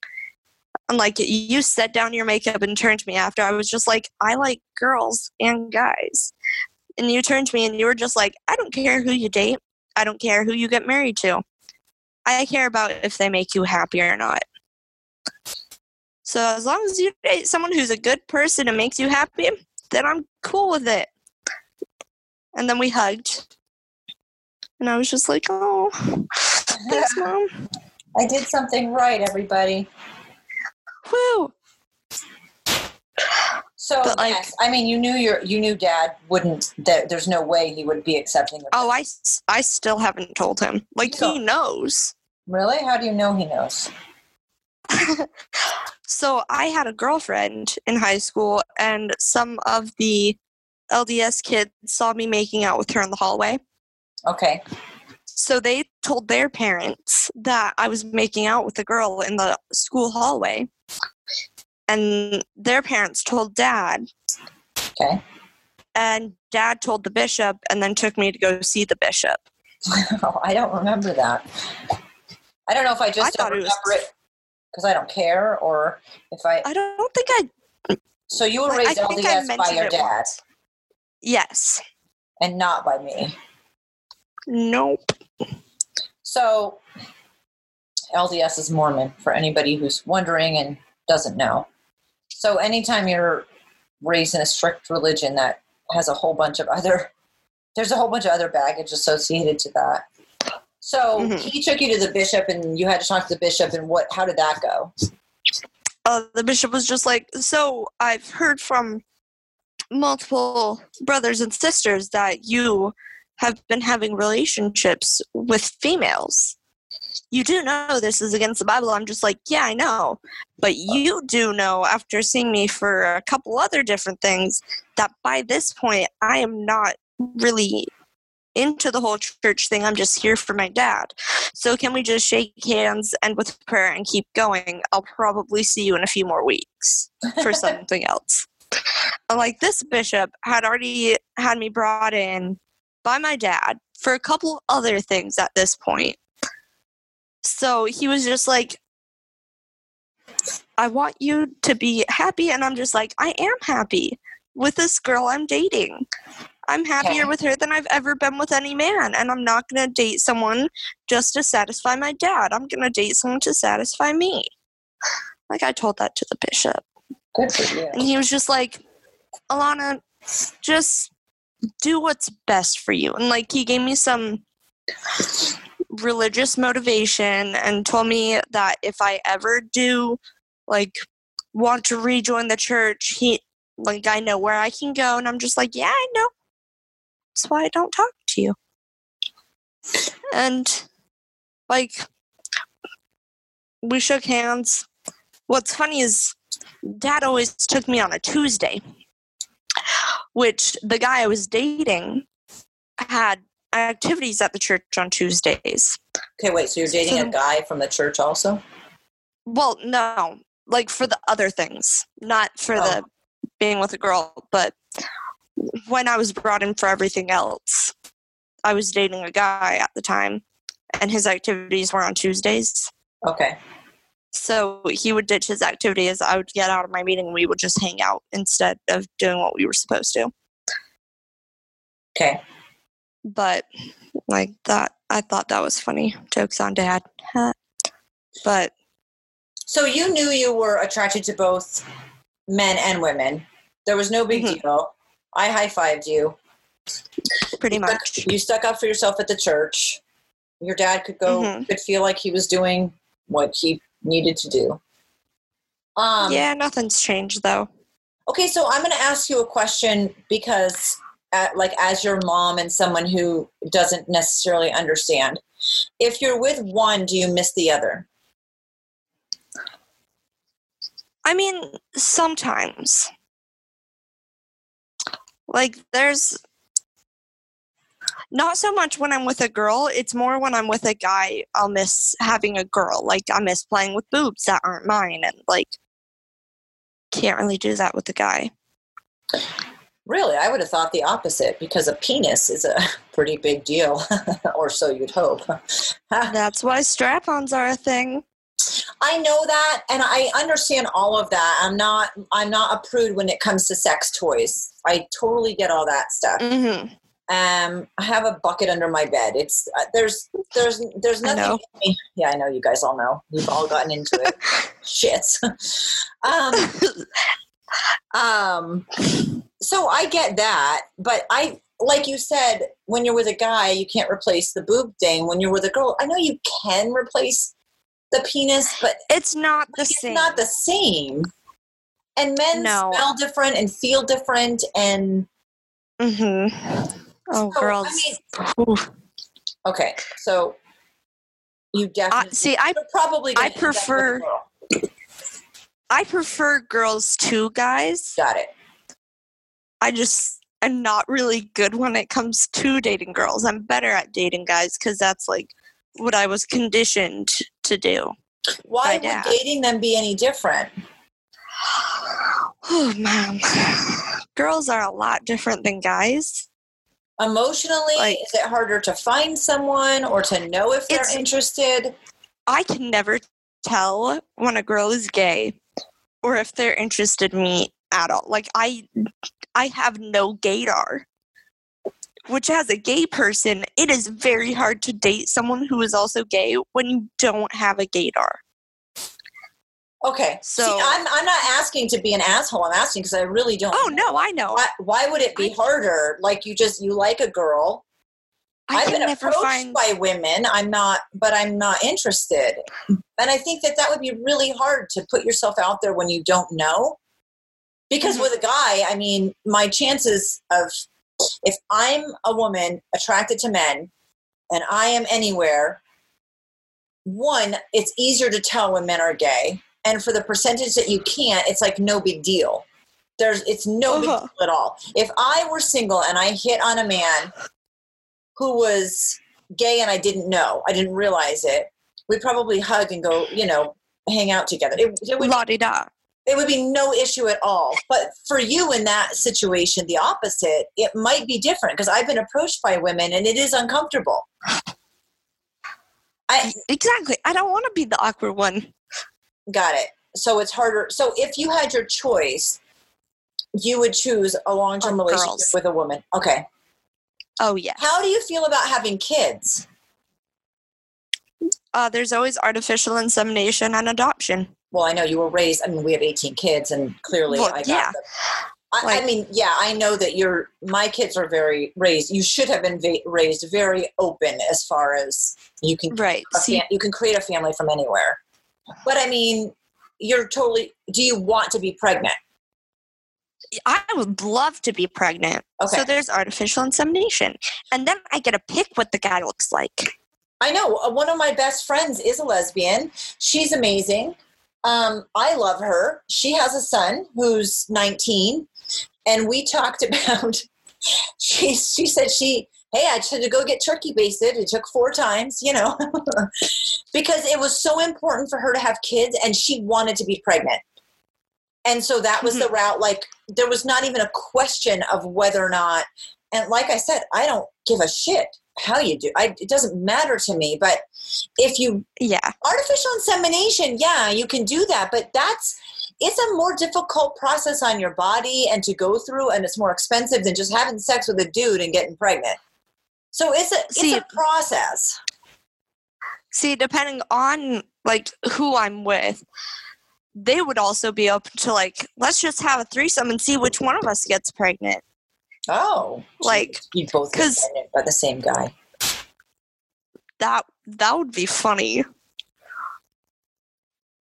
And like you set down your makeup and turned to me after. I was just like, "I like girls and guys." And you turned to me and you were just like, "I don't care who you date. I don't care who you get married to. I care about if they make you happy or not." So as long as you date someone who's a good person and makes you happy, then I'm cool with it. And then we hugged. And I was just like, oh, thanks, (laughs) mom. I did something right, everybody. Woo. So But, like- yes, I mean, you knew your you knew Dad wouldn't. That there's no way he would be accepting of. Oh, I still haven't told him. Like, he knows. really? How do you know he knows? (laughs) So I had a girlfriend in high school, and some of the LDS kids saw me making out with her in the hallway. Okay. So they told their parents that I was making out with a girl in the school hallway. And their parents told dad, Okay. and dad told the bishop, and then took me to go see the bishop. Oh, (laughs) I don't remember that. I don't know if I just I don't remember it because I don't care, or if I. I don't think I. So you were raised I LDS by your dad once. Yes. and not by me. Nope. So LDS is Mormon for anybody who's wondering and doesn't know. So anytime you're raised in a strict religion that has a whole bunch of other (laughs) there's a whole bunch of other baggage associated to that. So Mhm. he took you to the bishop and you had to talk to the bishop and what how did that go? uh, the bishop was just like, So I've heard from multiple brothers and sisters that you have been having relationships with females. You do know this is against the Bible. I'm just like, Yeah, I know. But uh, you do know, after seeing me for a couple other different things, that by this point, I am not really into the whole church thing. I'm just here for my dad. So can we just shake hands, and with prayer, and keep going? I'll probably see you in a few more weeks for (laughs) something else. (laughs) Like this bishop had already had me brought in by my dad for a couple other things at this point. So he was just like, I want you to be happy. And I'm just like, I am happy with this girl I'm dating. I'm happier Okay. with her than I've ever been with any man. And I'm not going to date someone just to satisfy my dad. I'm going to date someone to satisfy me. Like I told that to the bishop. Good for you. And he was just like, Alana, just do what's best for you. And like he gave me some religious motivation and told me that if I ever do like want to rejoin the church, he like I know where I can go and I'm just like, Yeah, I know. That's why I don't talk to you. And like we shook hands. What's funny is dad always took me on a Tuesday, which the guy I was dating had activities at the church on Tuesdays. Okay, wait. So you're dating So- a guy from the church also? Well, no, like for the other things, not for the oh. being with a girl, but when I was brought in for everything else, I was dating a guy at the time, and his activities were on Tuesdays. Okay. So he would ditch his activities. I would get out of my meeting. and We would just hang out instead of doing what we were supposed to. Okay. But like that, I thought that was funny. Jokes on dad. (laughs) but So you knew you were attracted to both men and women. There was no big Mhm. deal. I high fived you. pretty much. You stuck up for yourself at the church. Your dad could go, Mhm. could feel like he was doing what he needed to do. Um, yeah, nothing's changed though. Okay, so I'm going to ask you a question because, uh, like, as your mom and someone who doesn't necessarily understand, if you're with one, do you miss the other? I mean, sometimes. Like, there's not so much when I'm with a girl, it's more when I'm with a guy, I'll miss having a girl. Like, I miss playing with boobs that aren't mine, and like, can't really do that with a guy. Really, I would have thought the opposite because a penis is a (laughs) pretty big deal, (laughs) or so you'd hope. (laughs) That's why strap ons are a thing. I know that, and I understand all of that. I'm not, I'm not a prude when it comes to sex toys. I totally get all that stuff. hmm Um, I have a bucket under my bed. It's uh, there's there's there's I nothing. know. Yeah, I know you guys all know. You've all gotten into it. (laughs) Shits. um, um, so I get that, but I like you said when you're with a guy, you can't replace the boob thing. When you're with a girl, I know you can replace the penis, but It's not the it's same. not the same. And men No. smell different and feel different, and hmm Oh, So, I girls. mean- okay, so you definitely I, see, I You're probably. I gonna end up with a prefer- I prefer girls to guys. Got it. I just I'm not really good when it comes to dating girls. I'm better at dating guys because that's like what I was conditioned to do. Why would dad. dating them be any different? (sighs) Oh man, (sighs) girls are a lot different than guys. Emotionally, Like- is it harder to find someone or to know if they're interested? I can never tell when a girl is gay or if they're interested in me at all. Like I I have no gaydar. Which as a gay person, it is very hard to date someone who is also gay when you don't have a gaydar. Okay, So- See, I'm I'm not asking to be an asshole. I'm asking because I really don't. Oh no, I know. Why, why would it be I- harder? Like you just you like a girl. I have been never approached find by women. I'm not, but I'm not interested. And I think that that would be really hard to put yourself out there when you don't know. Because Mhm. with a guy, I mean, my chances of if I'm a woman attracted to men and I am anywhere, one, it's easier to tell when men are gay. And for the percentage that you can't, it's like no big deal. There's it's no big Uh-huh. deal at all. If I were single and I hit on a man who was gay and I didn't know, I didn't realize it, we'd probably hug and go, you know, hang out together. It, it would La di da. it would be no issue at all. But for you in that situation, the opposite, it might be different because I've been approached by women and it is uncomfortable. I Exactly. I don't want to be the awkward one. Got it. So it's harder. So if you had your choice, you would choose a long term Oh, relationship girls. with a woman. Okay. Oh yeah. How do you feel about having kids? Uh, there's always artificial insemination and adoption. Well, I know you were raised. I mean, we have 18 kids, and clearly Well, I got yeah. them. I, I mean, yeah, I know that you're. My kids are very raised. You should have been va- raised very open as far as you can. Right. Fam- you can create a family from anywhere. But I mean, you're totally. Do you want to be pregnant? I would love to be pregnant. Okay. So there's artificial insemination. And then I get to pick what the guy looks like. I know uh, one of my best friends is a lesbian. She's amazing. Um, I love her. She has a son who's 19, and we talked (laughs) about. She she said she hey I had to go get turkey basted. It took four times, you know, (laughs) because it was so important for her to have kids, and she wanted to be pregnant. And so that was the mm-hmm. route. Like there was not even a question of whether or not. And like I said, I don't give a shit how you do. I, it doesn't matter to me. But if you Yeah. artificial insemination, yeah, you can do that, but that's it's a more difficult process on your body and to go through, and it's more expensive than just having sex with a dude and getting pregnant. So it's a See- a process. See, depending on like who I'm with, they would also be open to like, let's just have a threesome and see which one of us gets pregnant. Oh, Like, you both get pregnant by the same guy. That that would be funny.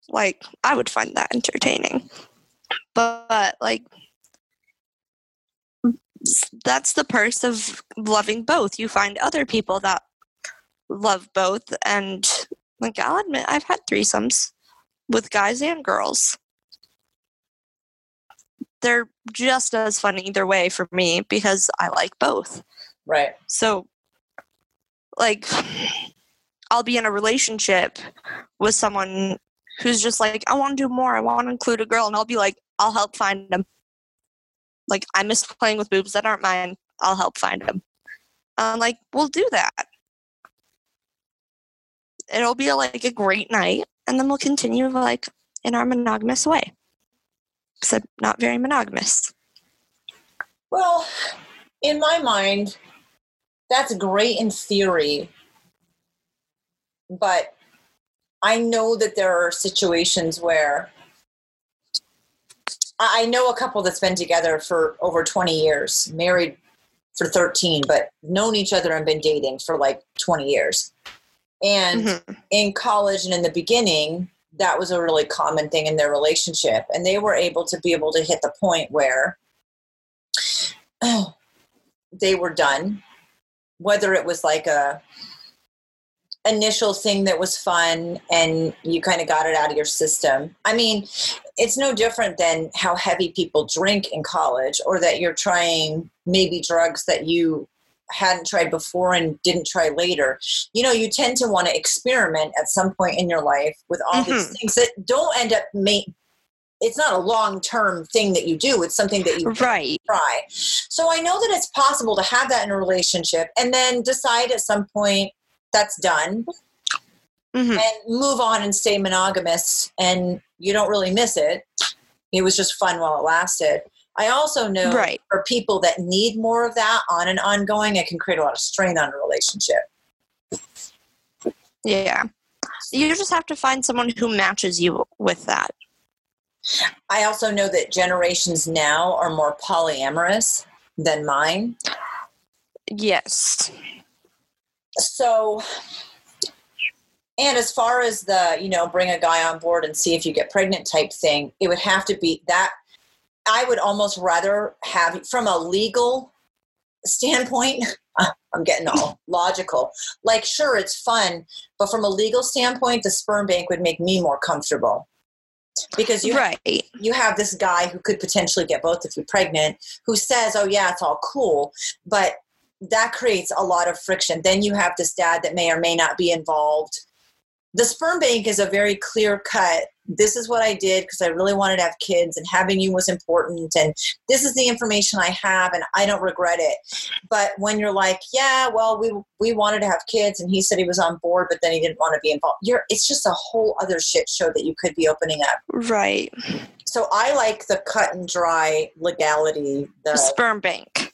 Like, I would find that entertaining. But like that's the perks of loving both. You find other people that love both and like I'll admit I've had threesomes with guys and girls. They're just as fun either way for me because I like both. Right. So, like, I'll be in a relationship with someone who's just like, I want to do more. I want to include a girl. And I'll be like, I'll help find them. Like, I miss playing with boobs that aren't mine. I'll help find them. I'm like, we'll do that. It'll be like a great night. And then we'll continue, like, in our monogamous way. Except not very monogamous. Well, in my mind, that's great in theory, but I know that there are situations where I know a couple that's been together for over 20 years, married for 13, but known each other and been dating for like 20 years. And Mhm. in college and in the beginning, that was a really common thing in their relationship. And they were able to be able to hit the point where (clears throat) they were done. Whether it was like a initial thing that was fun and you kind of got it out of your system. I mean, it's no different than how heavy people drink in college or that you're trying maybe drugs that you hadn't tried before and didn't try later. You know, you tend to want to experiment at some point in your life with all these mm-hmm. things that don't end up it's not a long term thing that you do. It's something that you Right. try. So I know that it's possible to have that in a relationship and then decide at some point that's done Mhm. and move on and stay monogamous and you don't really miss it. It was just fun while it lasted. I also know Right. for people that need more of that on an ongoing, it can create a lot of strain on a relationship. Yeah. You just have to find someone who matches you with that. I also know that generations now are more polyamorous than mine. Yes. So and as far as the you know bring a guy on board and see if you get pregnant type thing it would have to be that i would almost rather have from a legal standpoint (laughs) i'm getting all (laughs) logical like sure it's fun but from a legal standpoint the sperm bank would make me more comfortable because you right. you have this guy who could potentially get both of you're pregnant who says oh yeah it's all cool but that creates a lot of friction. Then you have this dad that may or may not be involved. The sperm bank is a very clear cut. This is what I did because I really wanted to have kids, and having you was important. And this is the information I have, and I don't regret it. But when you're like, yeah, well, we we wanted to have kids, and he said he was on board, but then he didn't want to be involved. You're it's just a whole other shit show that you could be opening up. Right. So I like the cut and dry legality. The Sperm bank.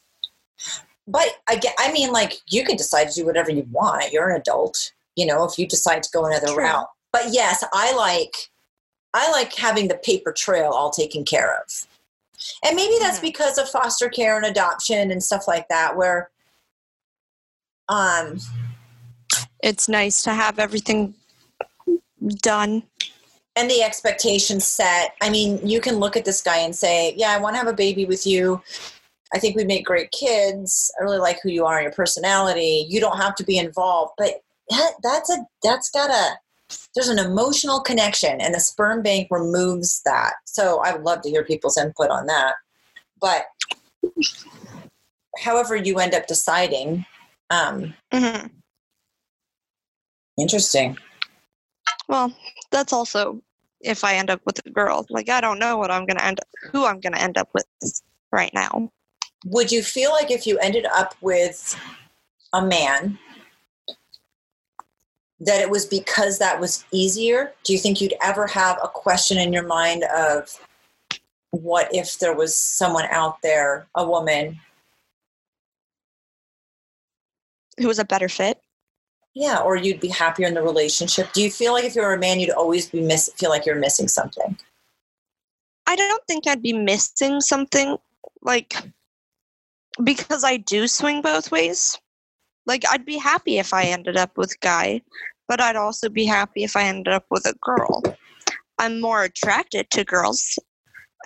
But I get, I mean, like you can decide to do whatever you want. You're an adult, you know. If you decide to go another True. route, but yes, I like, I like having the paper trail all taken care of, and maybe that's Mhm. because of foster care and adoption and stuff like that, where, um, It's nice to have everything done. and the expectations set. I mean, you can look at this guy and say, "Yeah, I want to have a baby with you. I think we make great kids. I really like who you are and your personality. You don't have to be involved." But that, that's a that's got a there's an emotional connection, and the sperm bank removes that. So I would love to hear people's input on that. But however you end up deciding, um, hmm interesting. Well, that's also if I end up with a girl. Like I don't know what I'm gonna end who I'm gonna end up with right now. Would you feel like if you ended up with a man that it was because that was easier? Do you think you'd ever have a question in your mind of what if there was someone out there a woman? Who was a better fit? yeah or you'd be happier in the relationship. Do you feel like if you were a man you'd always be miss feel like you're missing something? I don't think I'd be missing something like because I do swing both ways. Like I'd be happy if I ended up with guy, but I'd also be happy if I ended up with a girl. I'm more attracted to girls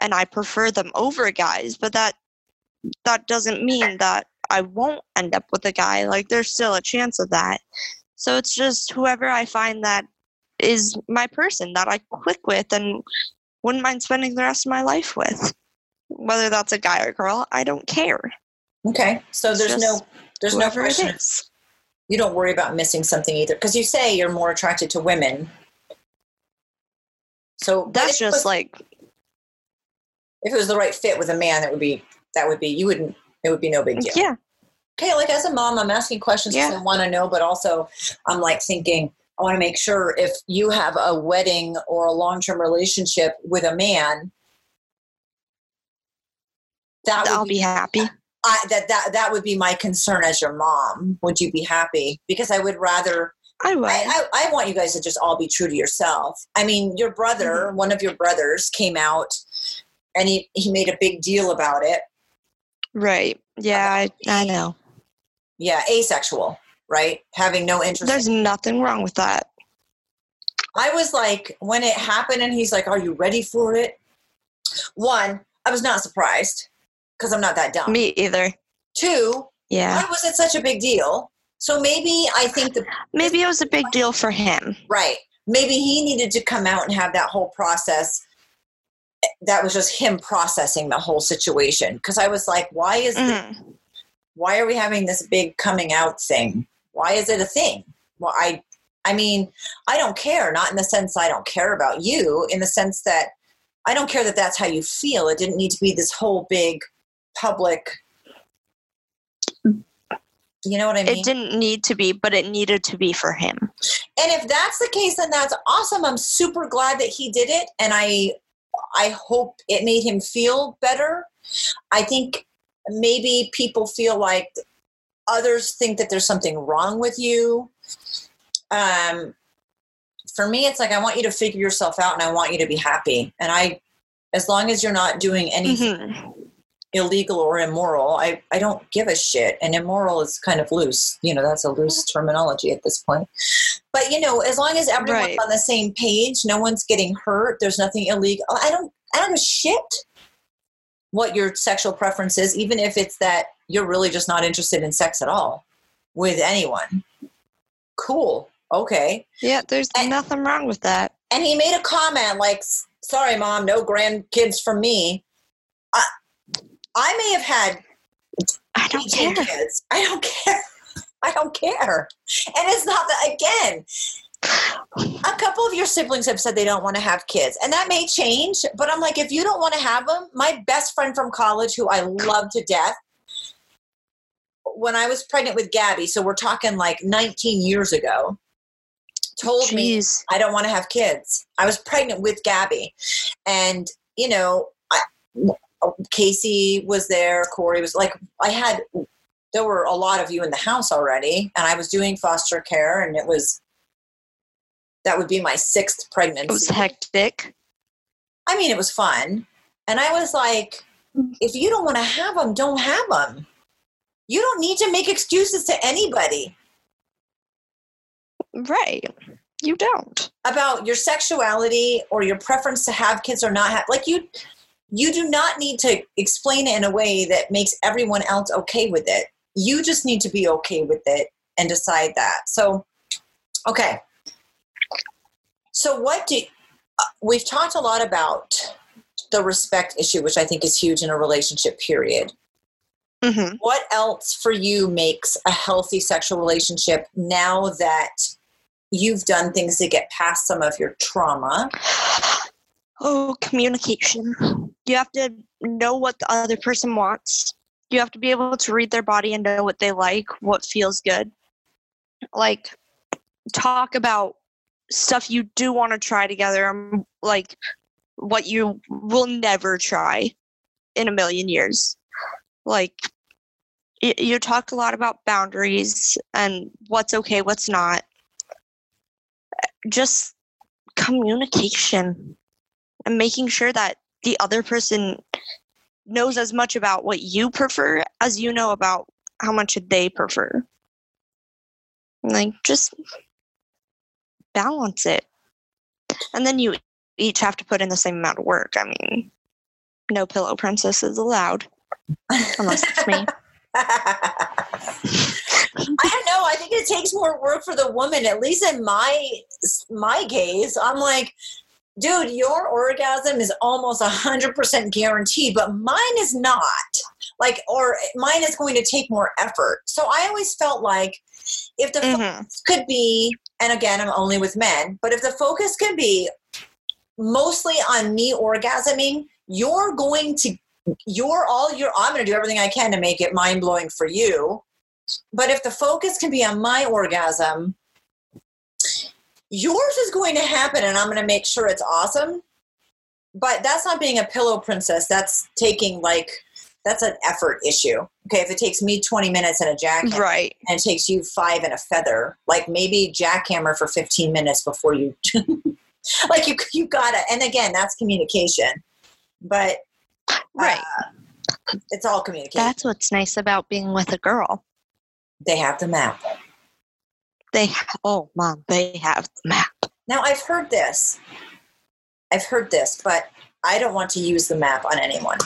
and I prefer them over guys, but that that doesn't mean that I won't end up with a guy. Like there's still a chance of that. So it's just whoever I find that is my person that I click with and wouldn't mind spending the rest of my life with. Whether that's a guy or girl, I don't care. Okay so there's no there's no Whoever it question is. you don't worry about missing something either because you say you're more attracted to women so That's was- just like if it was the right fit with a man that would be that would be you wouldn't it would be no big deal yeah, okay like as a mom i'm asking questions because Yeah. i want to know but also i'm like thinking i want to make sure if you have a wedding or a long-term relationship with a man that I'll would be happy. I, that that that would be my concern as your mom would you be happy because i would rather I would. I, I, I want you guys to just all be true to yourself. I mean, your brother, mm-hmm. one of your brothers, came out and he, he made a big deal about it. right. Yeah, I, I know. Yeah, asexual, right? Having no interest. There's nothing wrong with that. I was like, when it happened, and he's like, Are you ready for it? One, I was not surprised because I'm not that dumb. Me either. Two, Yeah. why was it such a big deal? So maybe I think the Maybe it was a big deal for him. Right. Maybe he needed to come out and have that whole process. That was just him processing the whole situation. Because I was like, why is this, Mhm. why are we having this big coming out thing? Why is it a thing? Well, I I mean, I don't care. Not in the sense I don't care about you. In the sense that I don't care that that's how you feel. It didn't need to be this whole big public. You know what I mean? It didn't need to be, but it needed to be for him. And if that's the case, then that's awesome. I'm super glad that he did it, and I, I hope it made him feel better. I think maybe people feel like others think that there's something wrong with you. Um, for me, it's like I want you to figure yourself out, and I want you to be happy. And I, as long as you're not doing anything Mhm. Illegal or immoral, I, I don't give a shit. And immoral is kind of loose. You know, that's a mm-hmm. loose terminology at this point. But you know, as long as everyone's Right. on the same page, no one's getting hurt, there's nothing illegal. I don't I don't give a shit what your sexual preference is, even if it's that you're really just not interested in sex at all with anyone. Cool. Okay. Yeah, there's And- nothing wrong with that. And he made a comment like, sorry, mom, no grandkids from me. I, may have had I don't care. kids. (laughs) I don't care. I don't care. And it's not that again. A couple of your siblings have said they don't want to have kids, and that may change. But I'm like, if you don't want to have them, my best friend from college, who I love to death, when I was pregnant with Gabby, so we're talking like 19 years ago, told me I don't want to have kids. I was pregnant with Gabby, and you know, I, Casey was there. Corey was like, I had. There were a lot of you in the house already, and I was doing foster care, and it was. That would be my sixth pregnancy. It was hectic. I mean, it was fun, and I was like, if you don't want to have them, don't have them. You don't need to make excuses to anybody. Right. You don't. about your sexuality or your preference to have kids or not have like you you do not need to explain it in a way that makes everyone else okay with it. You just need to be okay with it and decide that. So okay. So what do uh, we've talked a lot about the respect issue which i think is huge in a relationship period. Hmm what else for you makes a healthy sexual relationship now that you've done things to get past some of your trauma Oh, communication. You have to know what the other person wants. You have to be able to read their body and know what they like, what feels good. Like, talk about stuff you do want to try together, like what you will never try in a million years. Like, you talk a lot about boundaries and what's okay, what's not. Just communication and making sure that the other person knows as much about what you prefer as you know about how much they prefer. Like, just balance it. And then you each have to put in the same amount of work. I mean, no pillow princesses allowed, unless it's me. (laughs) I don't know. I think it takes more work for the woman, at least in my my case. I'm like, dude, your orgasm is almost hundred percent guaranteed, but mine is not. Like, or mine is going to take more effort. So I always felt like if the Mhm. focus could be, and again, I'm only with men, but if the focus can be mostly on me orgasming, you're going to you're all you're i'm going to do everything i can to make it mind-blowing for you but if the focus can be on my orgasm yours is going to happen and i'm going to make sure it's awesome but that's not being a pillow princess that's taking like that's an effort issue okay if it takes me 20 minutes in a jackhammer Right. and it takes you five in a feather like maybe jackhammer for 15 minutes before you (laughs) like you you gotta and again that's communication but Right. uh, it's all communication That's what's nice about being with a girl. they have the map They, oh, mom, they have the map. now i've heard this. I've heard this but i don't want to use the map on anyone.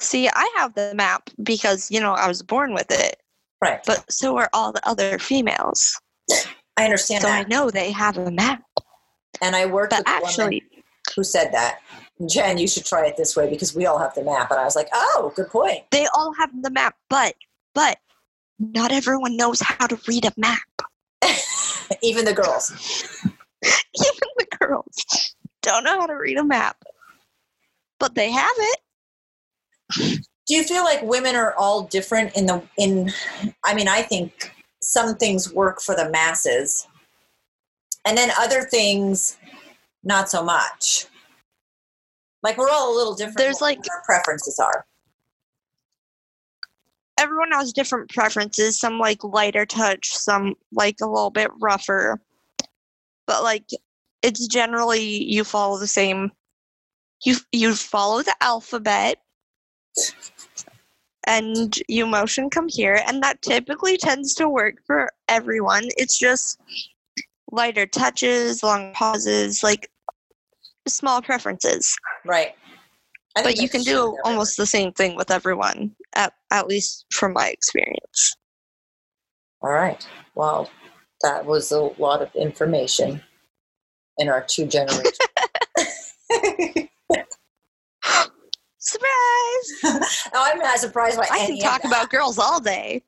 See, I have the map because, you know, I was born with it, right. But so are all the other females. i understand So I know they have a map. and i worked But with actually, who said that. Jen you should try it this way because we all have the map. And i was like oh good point. They all have the map, but, but not everyone knows how to read a map. (laughs) even the girls (laughs) Even the girls don't know how to read a map. But they have it. do you feel like women are all different in the in i mean i think some things work for the masses and then other things not so much like we're all a little different There's, like- our preferences are Everyone has different preferences. Some like lighter touch, some like a little bit rougher. But like it's generally you follow the same you you follow the alphabet and you motion come here and that typically tends to work for everyone. It's just lighter touches, long pauses, like small preferences. right But you can do with almost the same thing with everyone, at, at least from my experience. all right well that was a lot of information in our two generations (laughs) (laughs) Surprise! surprised? (laughs) no, oh, I'm not surprised by I any can of talk that. about girls all day.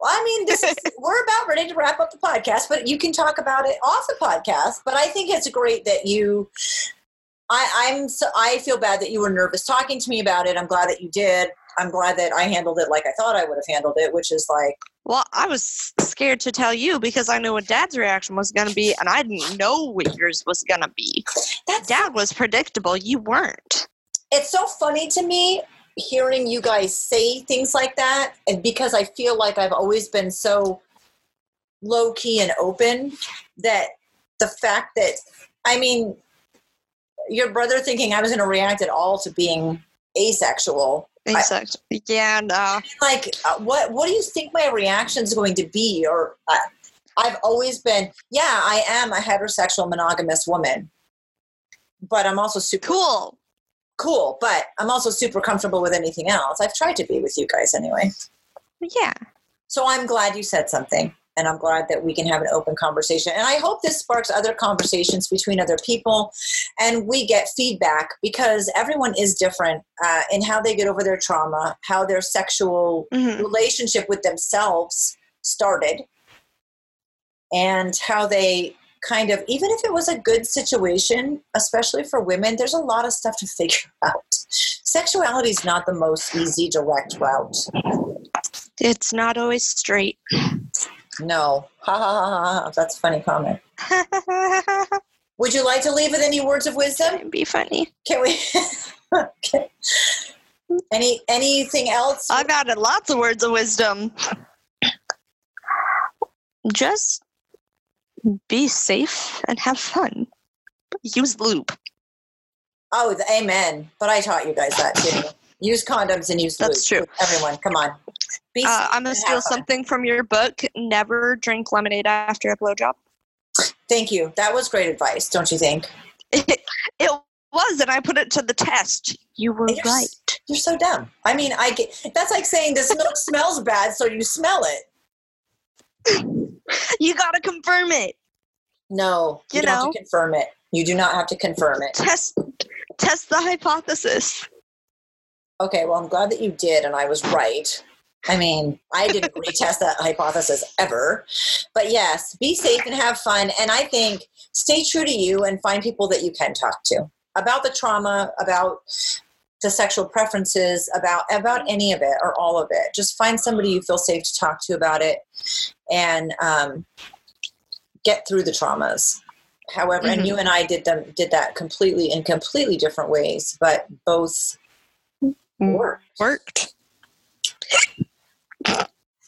Well, I mean, this is we're about ready to wrap up the podcast, but you can talk about it off the podcast. But I think it's great that you. I, I'm so I feel bad that you were nervous talking to me about it. I'm glad that you did. I'm glad that I handled it like I thought I would have handled it, which is like, Well, I was scared to tell you because I knew what Dad's reaction was going to be, and I didn't know what yours was going to be. That Dad was predictable. You weren't. it's so funny to me hearing you guys say things like that and because i feel like i've always been so low key and open that the fact that i mean your brother thinking i was going to react at all to being asexual I- Yeah, no. like uh, what what do you think my reaction is going to be or uh, i've always been yeah i am a heterosexual monogamous woman but i'm also super Cool. cool, but I'm also super comfortable with anything else. I've tried to be with you guys anyway. Yeah. So I'm glad you said something. And I'm glad that we can have an open conversation. And I hope this sparks other conversations between other people and we get feedback because everyone is different uh, in how they get over their trauma, how their sexual Mhm. relationship with themselves started, and how they kind of, even if it was a good situation, especially for women, there's a lot of stuff to (laughs) figure out. Sexuality is not the most easy, direct route. It's not always straight. No. Ha ha ha ha. ha. That's a funny comment. (laughs) Would you like to leave with any words of wisdom? It'd be funny. Can we? (laughs) okay. Any anything else? I've added lots of words of wisdom. Just be safe and have fun. Use lube. oh, the, amen. But I taught you guys that too. Use condoms and use That's true. Everyone, come on. Uh, I'm gonna steal something from your book. Never drink lemonade after a blowjob. Thank you. That was great advice, don't you think? It, (laughs) it was, and I put it to the test. You were You're right. You're so dumb. I mean, I get that's like saying this (laughs) milk smells bad, so you smell it. You gotta confirm it. No, you, You don't have know? to confirm it. You do not have to confirm it. Test test the hypothesis. Okay, well, I'm glad that you did, and I was right. I mean, I didn't (laughs) retest that hypothesis ever. But yes, be safe and have fun. And I think stay true to you and find people that you can talk to about the trauma, about the sexual preferences, about about any of it or all of it. Just find somebody you feel safe to talk to about it, and um, get through the traumas. However, and Mhm. you and I did them did that completely in completely different ways, but both worked. Worked.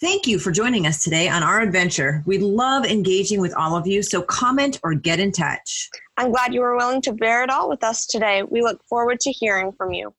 Thank you for joining us today on our adventure. We love engaging with all of you, so comment or get in touch. I'm glad you were willing to bear it all with us today. We look forward to hearing from you.